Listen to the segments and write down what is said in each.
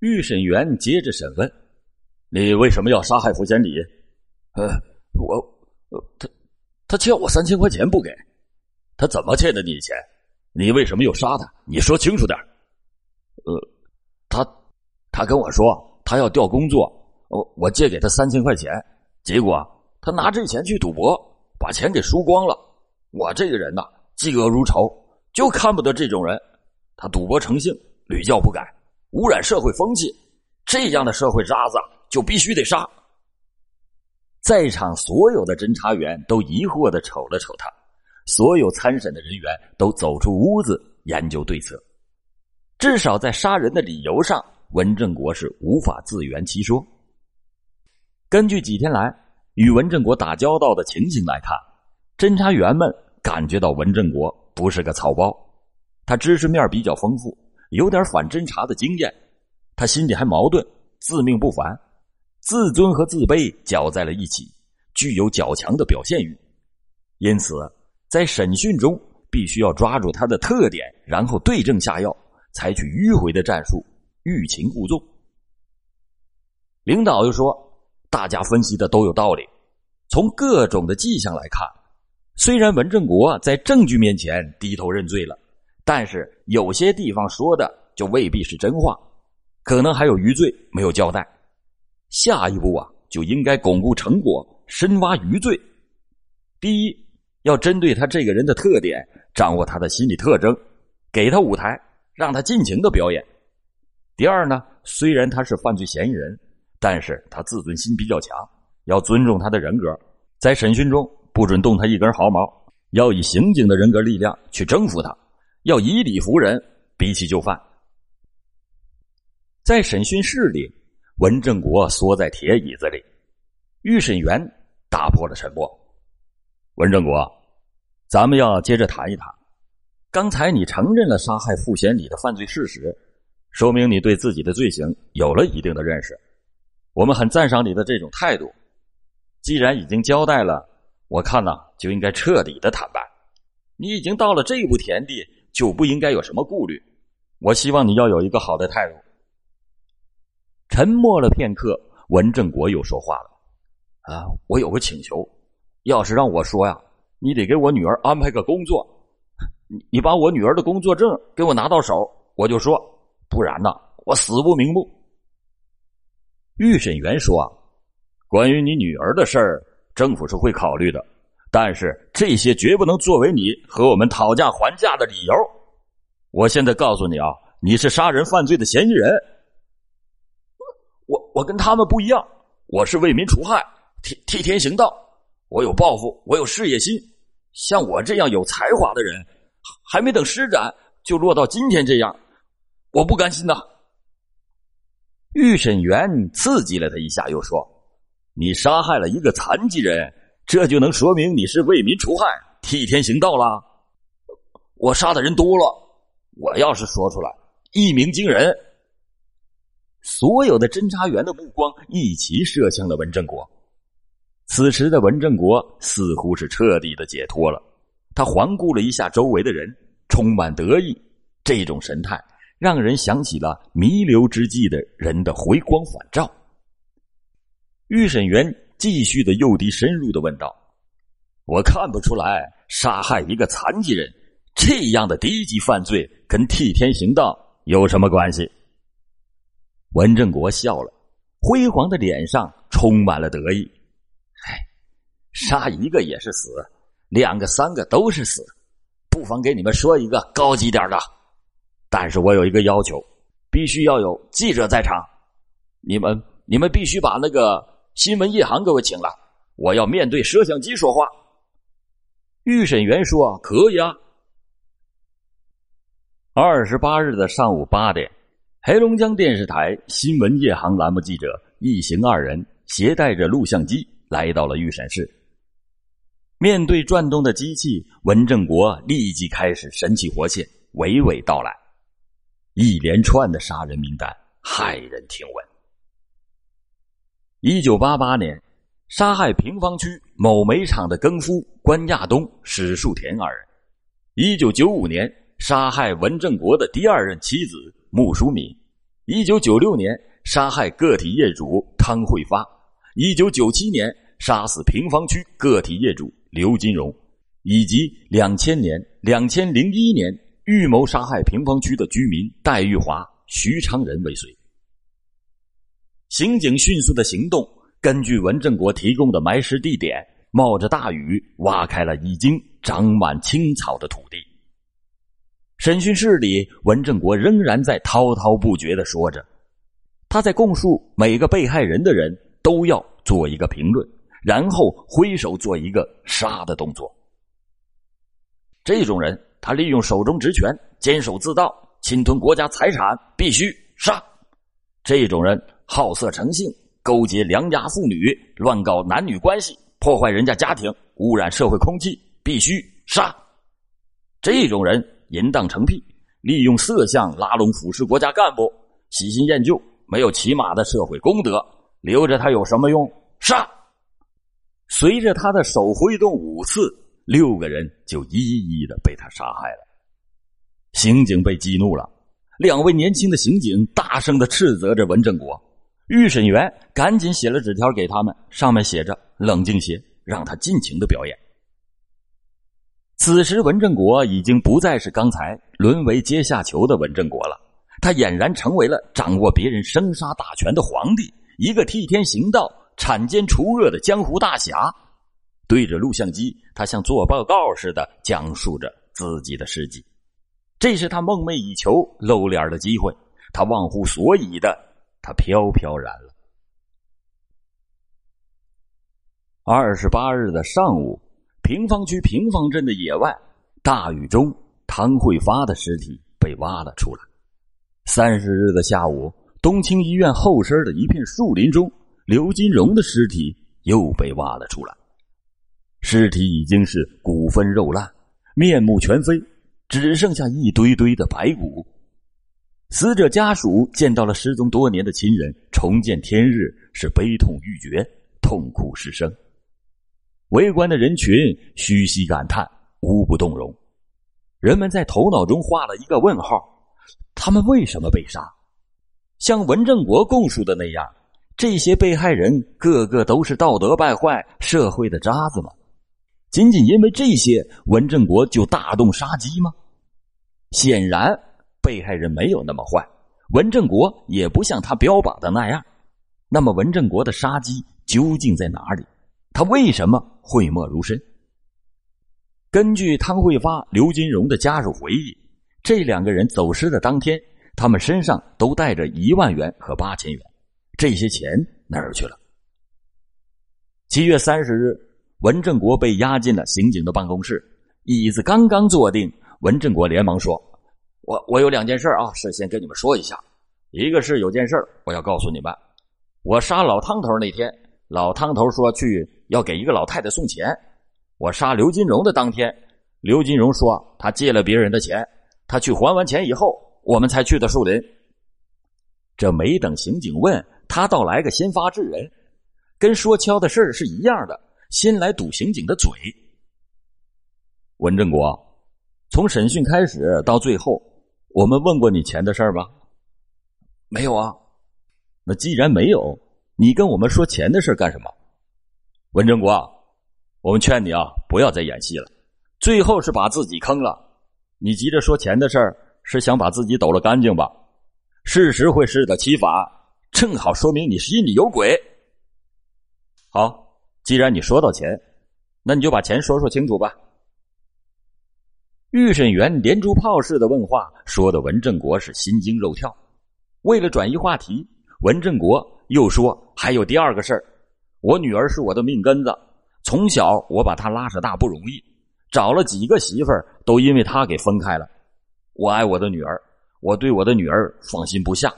预审员接着审问：“你为什么要杀害傅贤礼？”“呃，我……呃，他他欠我三千块钱不给。”“他怎么欠的你钱？你为什么又杀他？你说清楚点。”“呃，他他跟我说他要调工作，我我借给他三千块钱，结果他拿这钱去赌博，把钱给输光了。我这个人呐，嫉恶如仇，就看不得这种人。他赌博成性。”屡教不改，污染社会风气，这样的社会渣子就必须得杀。在场所有的侦查员都疑惑的瞅了瞅他，所有参审的人员都走出屋子研究对策。至少在杀人的理由上，文正国是无法自圆其说。根据几天来与文正国打交道的情形来看，侦查员们感觉到文正国不是个草包，他知识面比较丰富。有点反侦查的经验，他心里还矛盾，自命不凡，自尊和自卑搅在了一起，具有较强的表现欲，因此在审讯中必须要抓住他的特点，然后对症下药，采取迂回的战术，欲擒故纵。领导又说，大家分析的都有道理，从各种的迹象来看，虽然文正国在证据面前低头认罪了。但是有些地方说的就未必是真话，可能还有余罪没有交代。下一步啊，就应该巩固成果，深挖余罪。第一，要针对他这个人的特点，掌握他的心理特征，给他舞台，让他尽情的表演。第二呢，虽然他是犯罪嫌疑人，但是他自尊心比较强，要尊重他的人格，在审讯中不准动他一根毫毛，要以刑警的人格力量去征服他。要以理服人，逼其就范。在审讯室里，文正国缩在铁椅子里，预审员打破了沉默。文正国，咱们要接着谈一谈。刚才你承认了杀害傅贤礼的犯罪事实，说明你对自己的罪行有了一定的认识。我们很赞赏你的这种态度。既然已经交代了，我看呢就应该彻底的坦白。你已经到了这步田地。就不应该有什么顾虑。我希望你要有一个好的态度。沉默了片刻，文正国又说话了：“啊，我有个请求，要是让我说呀，你得给我女儿安排个工作。你你把我女儿的工作证给我拿到手，我就说；不然呢，我死不瞑目。”预审员说：“啊，关于你女儿的事儿，政府是会考虑的。”但是这些绝不能作为你和我们讨价还价的理由。我现在告诉你啊，你是杀人犯罪的嫌疑人。我我跟他们不一样，我是为民除害，替替天行道。我有抱负，我有事业心。像我这样有才华的人，还没等施展，就落到今天这样，我不甘心呐。预审员刺激了他一下，又说：“你杀害了一个残疾人。”这就能说明你是为民除害、替天行道了。我杀的人多了，我要是说出来，一鸣惊人。所有的侦查员的目光一齐射向了文正国。此时的文正国似乎是彻底的解脱了，他环顾了一下周围的人，充满得意。这种神态让人想起了弥留之际的人的回光返照。预审员。继续的诱敌深入的问道：“我看不出来，杀害一个残疾人这样的低级犯罪跟替天行道有什么关系？”文正国笑了，辉煌的脸上充满了得意：“哎，杀一个也是死，两个、三个都是死。不妨给你们说一个高级点的，但是我有一个要求，必须要有记者在场。你们，你们必须把那个。”新闻夜航给我请来，我要面对摄像机说话。预审员说：“可以啊。”二十八日的上午八点，黑龙江电视台新闻夜航栏目记者一行二人携带着录像机来到了预审室。面对转动的机器，文正国立即开始神气活现，娓娓道来一连串的杀人名单，骇人听闻。一九八八年，杀害平房区某煤厂的更夫关亚东、史树田二人；一九九五年，杀害文正国的第二任妻子穆淑敏；一九九六年杀害个体业主汤慧发，一九九七年杀死平房区个体业主刘金荣，以及两千年、两千零一年预谋杀害平房区的居民戴玉华、徐昌仁未遂。刑警迅速的行动，根据文正国提供的埋尸地点，冒着大雨挖开了已经长满青草的土地。审讯室里，文正国仍然在滔滔不绝的说着，他在供述每个被害人的人都要做一个评论，然后挥手做一个杀的动作。这种人，他利用手中职权，监守自盗，侵吞国家财产，必须杀。这种人。好色成性，勾结良家妇女，乱搞男女关系，破坏人家家庭，污染社会空气，必须杀。这种人淫荡成癖，利用色相拉拢腐蚀国家干部，喜新厌旧，没有起码的社会公德，留着他有什么用？杀！随着他的手挥动五次，六个人就一一的被他杀害了。刑警被激怒了，两位年轻的刑警大声的斥责着文正国。预审员赶紧写了纸条给他们，上面写着：“冷静些，让他尽情的表演。”此时，文正国已经不再是刚才沦为阶下囚的文正国了，他俨然成为了掌握别人生杀大权的皇帝，一个替天行道、铲奸除恶的江湖大侠。对着录像机，他像做报告似的讲述着自己的事迹。这是他梦寐以求露脸的机会，他忘乎所以的。他飘飘然了。二十八日的上午，平房区平房镇的野外，大雨中，汤慧发的尸体被挖了出来。三十日的下午，东青医院后身的一片树林中，刘金荣的尸体又被挖了出来。尸体已经是骨分肉烂，面目全非，只剩下一堆堆的白骨。死者家属见到了失踪多年的亲人，重见天日，是悲痛欲绝，痛哭失声。围观的人群嘘唏感叹，无不动容。人们在头脑中画了一个问号：他们为什么被杀？像文正国供述的那样，这些被害人个个都是道德败坏、社会的渣子吗？仅仅因为这些，文正国就大动杀机吗？显然。被害人没有那么坏，文正国也不像他标榜的那样。那么，文正国的杀机究竟在哪里？他为什么讳莫如深？根据汤慧发、刘金荣的家属回忆，这两个人走失的当天，他们身上都带着一万元和八千元，这些钱哪儿去了？七月三十日，文正国被押进了刑警的办公室，椅子刚刚坐定，文正国连忙说。我我有两件事啊，事先跟你们说一下。一个是有件事我要告诉你们。我杀老汤头那天，老汤头说去要给一个老太太送钱。我杀刘金荣的当天，刘金荣说他借了别人的钱，他去还完钱以后，我们才去的树林。这没等刑警问他，倒来个先发制人，跟说敲的事是一样的，先来堵刑警的嘴。文正国，从审讯开始到最后。我们问过你钱的事儿吗？没有啊。那既然没有，你跟我们说钱的事干什么？文正国，我们劝你啊，不要再演戏了。最后是把自己坑了。你急着说钱的事儿，是想把自己抖了干净吧？事实会适得其反，正好说明你心里有鬼。好，既然你说到钱，那你就把钱说说清楚吧。预审员连珠炮似的问话，说的文正国是心惊肉跳。为了转移话题，文正国又说：“还有第二个事儿，我女儿是我的命根子，从小我把她拉扯大不容易，找了几个媳妇儿都因为她给分开了。我爱我的女儿，我对我的女儿放心不下。”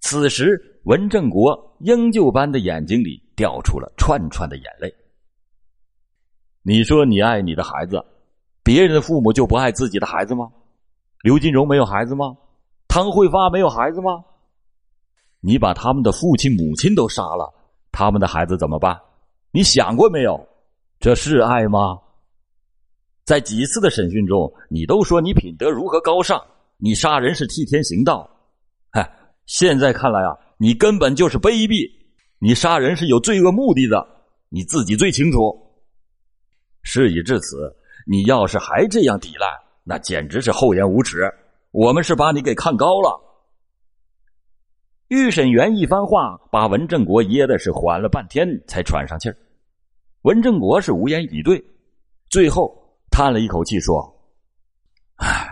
此时，文正国鹰鹫般的眼睛里掉出了串串的眼泪。你说你爱你的孩子。别人的父母就不爱自己的孩子吗？刘金荣没有孩子吗？汤慧发没有孩子吗？你把他们的父亲母亲都杀了，他们的孩子怎么办？你想过没有？这是爱吗？在几次的审讯中，你都说你品德如何高尚，你杀人是替天行道。嗨，现在看来啊，你根本就是卑鄙！你杀人是有罪恶目的的，你自己最清楚。事已至此，你要是还这样抵赖，那简直是厚颜无耻！我们是把你给看高了。预审员一番话，把文正国噎的是缓了半天才喘上气儿。文正国是无言以对，最后叹了一口气说：“唉，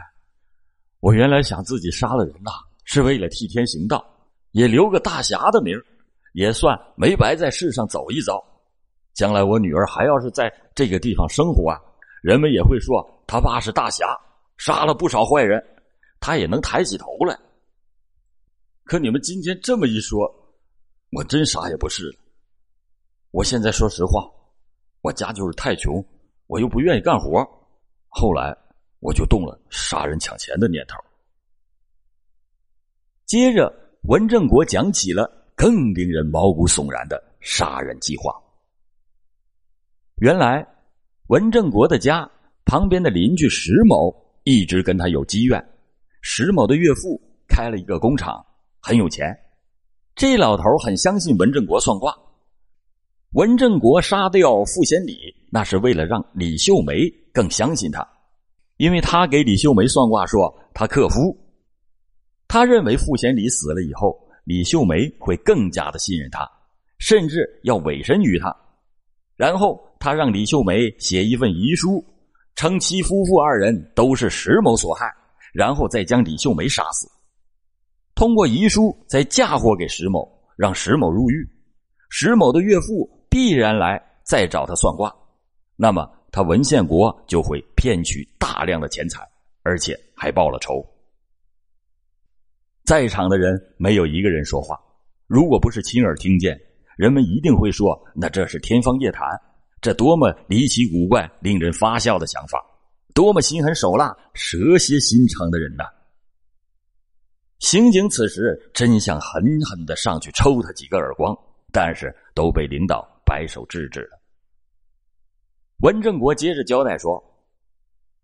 我原来想自己杀了人呐，是为了替天行道，也留个大侠的名也算没白在世上走一遭。将来我女儿还要是在这个地方生活啊，人们也会说他爸是大侠，杀了不少坏人，他也能抬起头来。”可你们今天这么一说，我真啥也不是了。我现在说实话，我家就是太穷，我又不愿意干活，后来我就动了杀人抢钱的念头。接着，文正国讲起了更令人毛骨悚然的杀人计划。原来，文正国的家旁边的邻居石某一直跟他有积怨，石某的岳父开了一个工厂。很有钱，这老头很相信文正国算卦。文正国杀掉傅贤礼，那是为了让李秀梅更相信他，因为他给李秀梅算卦说他克夫。他认为傅贤礼死了以后，李秀梅会更加的信任他，甚至要委身于他。然后他让李秀梅写一份遗书，称其夫妇二人都是石某所害，然后再将李秀梅杀死。通过遗书再嫁祸给石某，让石某入狱，石某的岳父必然来再找他算卦，那么他文献国就会骗取大量的钱财，而且还报了仇。在场的人没有一个人说话，如果不是亲耳听见，人们一定会说：“那这是天方夜谭，这多么离奇古怪、令人发笑的想法，多么心狠手辣、蛇蝎心肠的人呐！”刑警此时真想狠狠的上去抽他几个耳光，但是都被领导摆手制止了。文正国接着交代说：“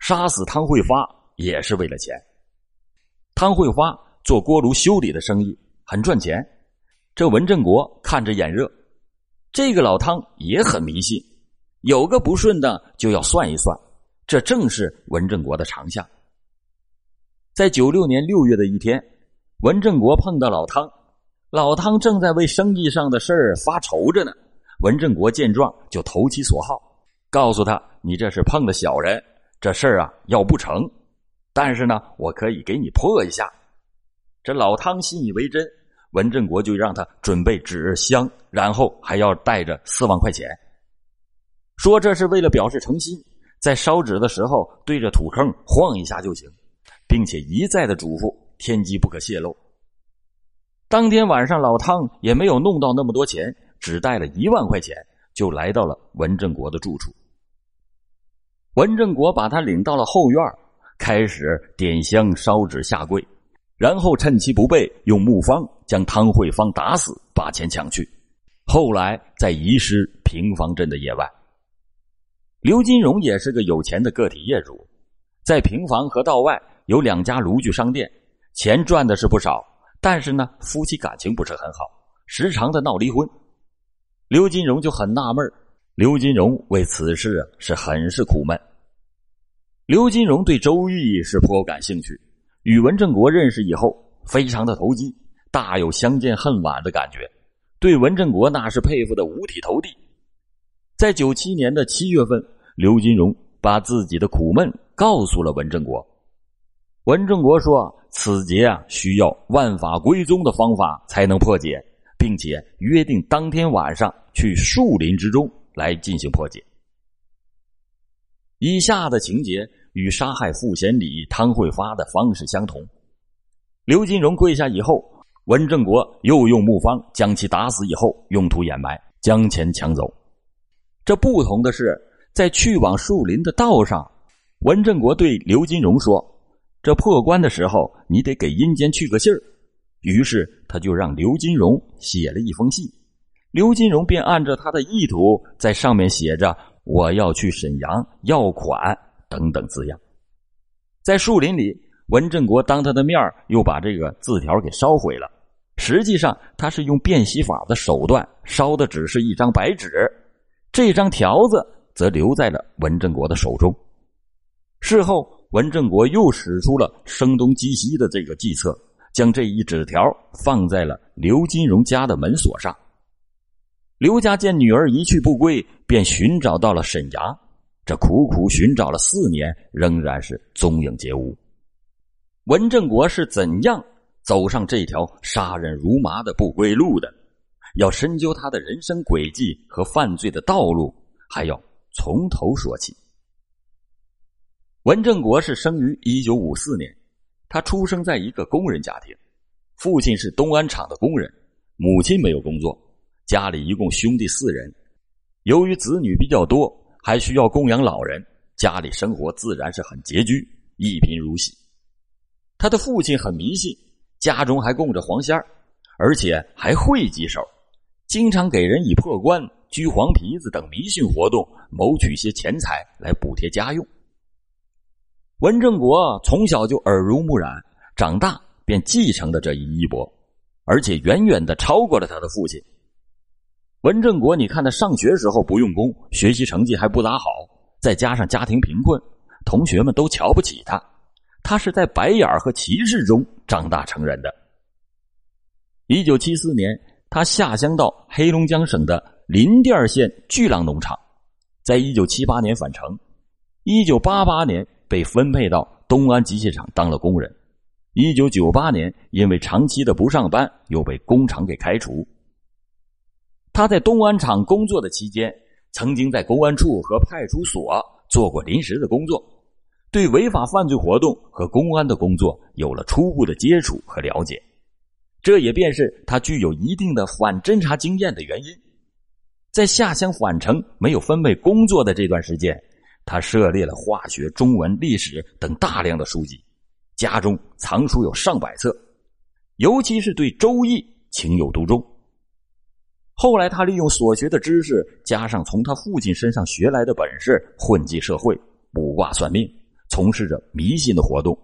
杀死汤慧发也是为了钱。汤慧发做锅炉修理的生意很赚钱，这文正国看着眼热。这个老汤也很迷信，有个不顺的就要算一算，这正是文正国的长项。在九六年六月的一天。”文正国碰到老汤，老汤正在为生意上的事儿发愁着呢。文正国见状就投其所好，告诉他：“你这是碰了小人，这事儿啊要不成，但是呢，我可以给你破一下。”这老汤信以为真，文正国就让他准备纸箱，然后还要带着四万块钱，说这是为了表示诚心，在烧纸的时候对着土坑晃一下就行，并且一再的嘱咐。天机不可泄露。当天晚上，老汤也没有弄到那么多钱，只带了一万块钱，就来到了文正国的住处。文正国把他领到了后院，开始点香烧纸下跪，然后趁其不备，用木方将汤慧芳打死，把钱抢去。后来再遗失平房镇的野外。刘金荣也是个有钱的个体业主，在平房和道外有两家炉具商店。钱赚的是不少，但是呢，夫妻感情不是很好，时常的闹离婚。刘金荣就很纳闷刘金荣为此事是很是苦闷。刘金荣对周易是颇感兴趣，与文正国认识以后，非常的投机，大有相见恨晚的感觉，对文正国那是佩服的五体投地。在九七年的七月份，刘金荣把自己的苦闷告诉了文正国，文正国说。此劫啊，需要万法归宗的方法才能破解，并且约定当天晚上去树林之中来进行破解。以下的情节与杀害傅贤礼、汤慧发的方式相同。刘金荣跪下以后，文正国又用木方将其打死以后，用土掩埋，将钱抢走。这不同的是，在去往树林的道上，文正国对刘金荣说。这破关的时候，你得给阴间去个信儿。于是他就让刘金荣写了一封信，刘金荣便按照他的意图，在上面写着“我要去沈阳要款”等等字样。在树林里，文正国当他的面又把这个字条给烧毁了，实际上他是用变戏法的手段烧的，只是一张白纸，这张条子则留在了文正国的手中。事后，文正国又使出了声东击西的这个计策，将这一纸条放在了刘金荣家的门锁上。刘家见女儿一去不归，便寻找到了沈阳。这苦苦寻找了四年，仍然是踪影皆无。文正国是怎样走上这条杀人如麻的不归路的？要深究他的人生轨迹和犯罪的道路，还要从头说起。文正国是生于一九五四年，他出生在一个工人家庭，父亲是东安厂的工人，母亲没有工作，家里一共兄弟四人，由于子女比较多。还需要供养老人，家里生活自然是很拮据，一贫如洗。他的父亲很迷信，家中还供着黄仙儿，而且还会几手，经常给人以破棺、鞠黄皮子等迷信活动谋取些钱财来补贴家用。文正国从小就耳濡目染，长大便继承了这一衣钵，而且远远的超过了他的父亲。文正国，你看他上学时候不用功，学习成绩还不咋好，再加上家庭贫困，同学们都瞧不起他。他是在白眼和歧视中长大成人的。一九七四年，他下乡到黑龙江省的林甸县巨浪农场，在一九七八年返城，一九八八年被分配到东安机械厂当了工人，一九九八年因为长期的不上班，又被工厂给开除。他在东安厂工作的期间，曾经在公安处和派出所做过临时的工作，对违法犯罪活动和公安的工作有了初步的接触和了解，这也便是他具有一定的反侦查经验的原因。在下乡返城没有分配工作的这段时间，他涉猎了化学、中文、历史等大量的书籍，家中藏书有上百册，尤其是对《周易》情有独钟。后来，他利用所学的知识，加上从他父亲身上学来的本事，混迹社会，卜卦算命，从事着迷信的活动，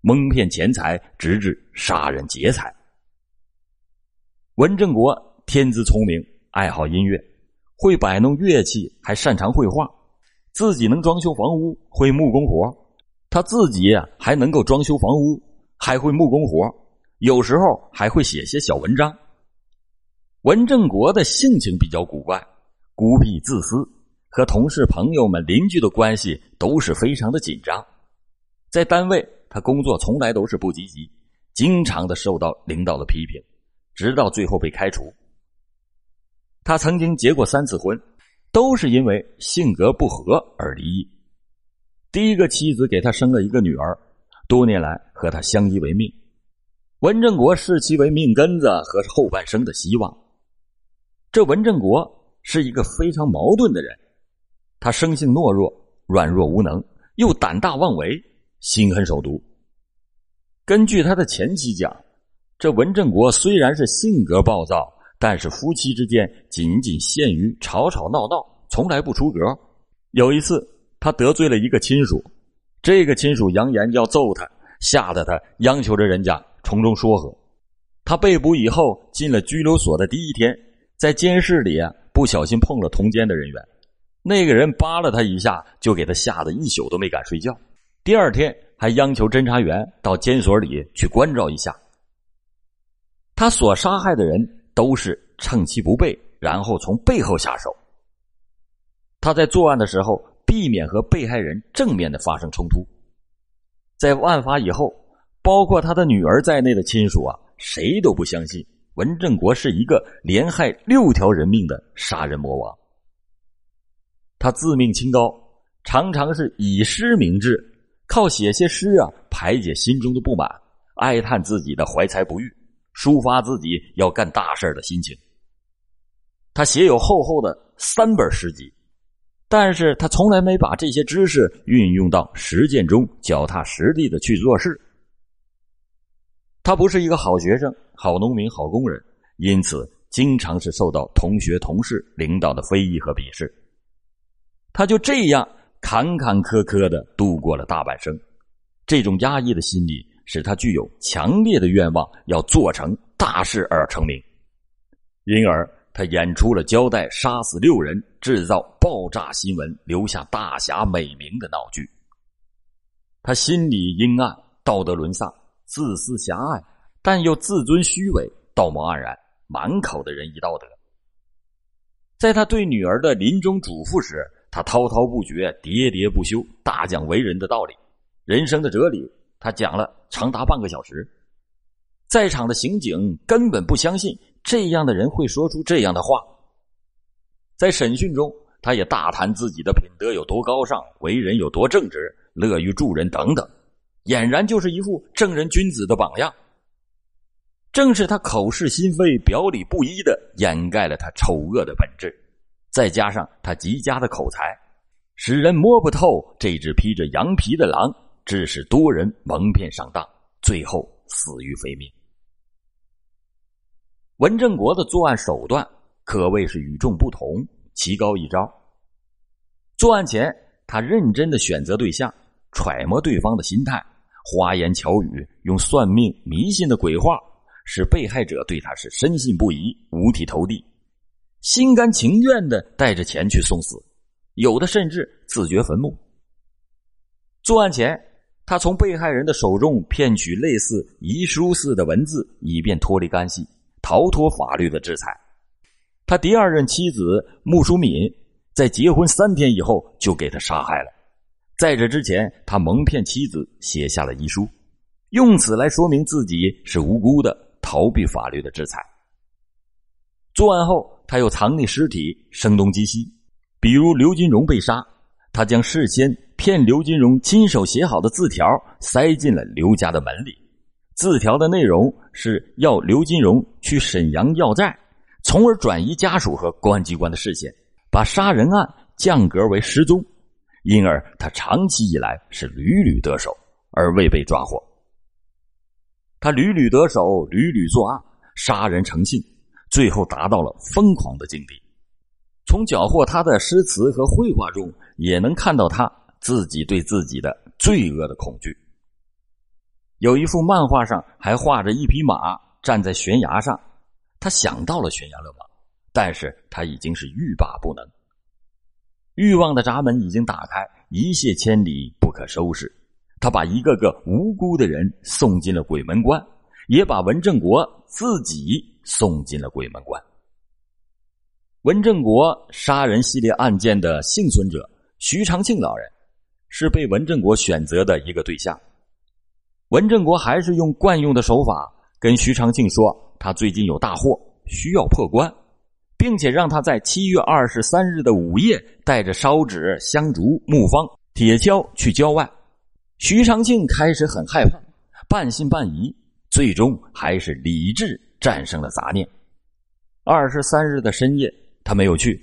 蒙骗钱财，直至杀人劫财。文正国天资聪明，爱好音乐，会摆弄乐器，还擅长绘画，自己能装修房屋，会木工活。他自己，还能够装修房屋，还会木工活，有时候还会写些小文章。文正国的性情比较古怪，孤僻自私，和同事、朋友们、邻居的关系都是非常的紧张。在单位，他工作从来都是不积极，经常的受到领导的批评，直到最后被开除。他曾经结过三次婚，都是因为性格不合而离异。第一个妻子给他生了一个女儿，多年来和他相依为命。文正国视其为命根子和后半生的希望。这文正国是一个非常矛盾的人，他生性懦弱、软弱无能，又胆大妄为、心狠手毒。根据他的前妻讲，这文正国虽然是性格暴躁，但是夫妻之间仅仅限于吵吵闹闹，从来不出格。有一次，他得罪了一个亲属，这个亲属扬言要揍他，吓得他央求着人家从中说和。他被捕以后，进了拘留所的第一天。在监室里啊，不小心碰了同监的人员，那个人扒了他一下，就给他吓得一宿都没敢睡觉。第二天还央求侦查员到监所里去关照一下。他所杀害的人都是趁其不备，然后从背后下手。他在作案的时候避免和被害人正面的发生冲突。在案发以后，包括他的女儿在内的亲属啊，谁都不相信。文正国是一个连害六条人命的杀人魔王。他自命清高，常常是以诗明志，靠写些诗啊排解心中的不满，哀叹自己的怀才不遇，抒发自己要干大事的心情。他写有厚厚的三本诗集，但是他从来没把这些知识运用到实践中，脚踏实地的去做事。他不是一个好学生。好农民、好工人，因此经常是受到同学、同事、领导的非议和鄙视。他就这样坎坎坷坷的度过了大半生。这种压抑的心理使他具有强烈的愿望，要做成大事而成名，因而他演出了交代杀死六人、制造爆炸新闻、留下大侠美名的闹剧。他心里阴暗，道德沦丧，自私狭隘，但又自尊虚伪，道貌岸然，满口的仁义道德。在他对女儿的临终嘱咐时，他滔滔不绝，喋喋不休，大讲为人的道理、人生的哲理。他讲了长达半个小时。在场的刑警根本不相信这样的人会说出这样的话。在审讯中，他也大谈自己的品德有多高尚，为人有多正直，乐于助人等等，俨然就是一副正人君子的榜样。正是他口是心非、表里不一的掩盖了他丑恶的本质，再加上他极佳的口才，使人摸不透这只披着羊皮的狼，致使多人蒙骗上当，最后死于非命。文正国的作案手段可谓是与众不同，奇高一招。作案前，他认真的选择对象，揣摩对方的心态，花言巧语，用算命迷信的鬼话，使被害者对他是深信不疑、五体投地，心甘情愿的带着钱去送死，有的甚至自掘坟墓。作案前，他从被害人的手中骗取类似遗书似的文字，以便脱离干系。逃脱法律的制裁，他第二任妻子穆淑敏在结婚三天以后就给他杀害了。在这之前，他蒙骗妻子写下了遗书，用此来说明自己是无辜的，逃避法律的制裁。作案后，他又藏匿尸体，声东击西。比如刘金荣被杀，他将事先骗刘金荣亲手写好的字条塞进了刘家的门里。字条的内容是要刘金荣去沈阳要债，从而转移家属和公安机关的视线，把杀人案降格为失踪，因而他长期以来是屡屡得手，而未被抓获。他屡屡得手，屡屡作案，杀人成性，最后达到了疯狂的境地。从缴获他的诗词和绘画中，也能看到他自己对自己的罪恶的恐惧。有一幅漫画上还画着一匹马站在悬崖上，他想到了悬崖勒马，但是他已经是欲罢不能。欲望的闸门已经打开，一泻千里不可收拾。他把一个个无辜的人送进了鬼门关，也把文正国自己送进了鬼门关。文正国杀人系列案件的幸存者徐长庆老人，是被文正国选择的一个对象。文正国还是用惯用的手法跟徐长庆说，他最近有大祸需要破关，并且让他在七月二十三日的午夜带着烧纸、香烛、木方、铁锹去郊外。徐长庆开始很害怕，半信半疑，最终还是理智战胜了杂念。二十三日的深夜，他没有去，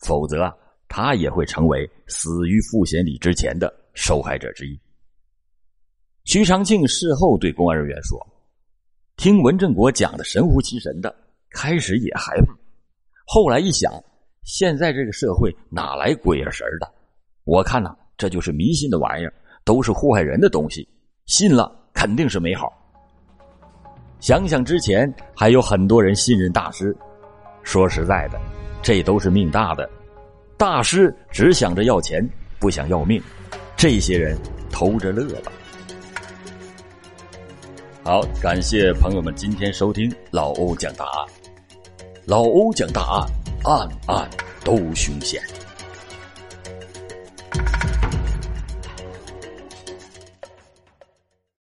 否则啊，他也会成为死于傅贤礼之前的受害者之一。徐长庆事后对公安人员说：“听文正国讲的神乎其神的，开始也害怕，后来一想，现在这个社会哪来鬼啊神的？我看呐，这就是迷信的玩意儿，都是祸害人的东西，信了肯定是没好。想想之前还有很多人信任大师，说实在的，这都是命大的，大师只想着要钱，不想要命，这些人偷着乐吧。”好，感谢朋友们今天收听老欧讲大案。老欧讲大案，案案都凶险。